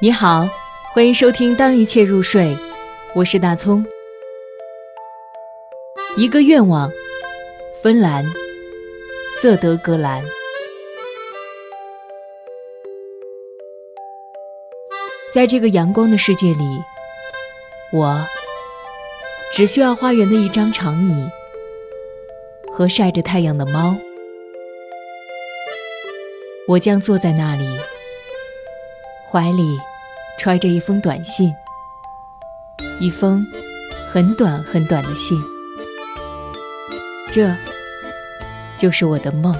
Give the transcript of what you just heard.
你好，欢迎收听《当一切入睡》，我是大葱。一个愿望，芬兰，瑟德格兰。在这个阳光的世界里，我只需要花园的一张长椅和晒着太阳的猫。我将坐在那里，怀里。揣着一封短信，一封很短很短的信，这就是我的梦。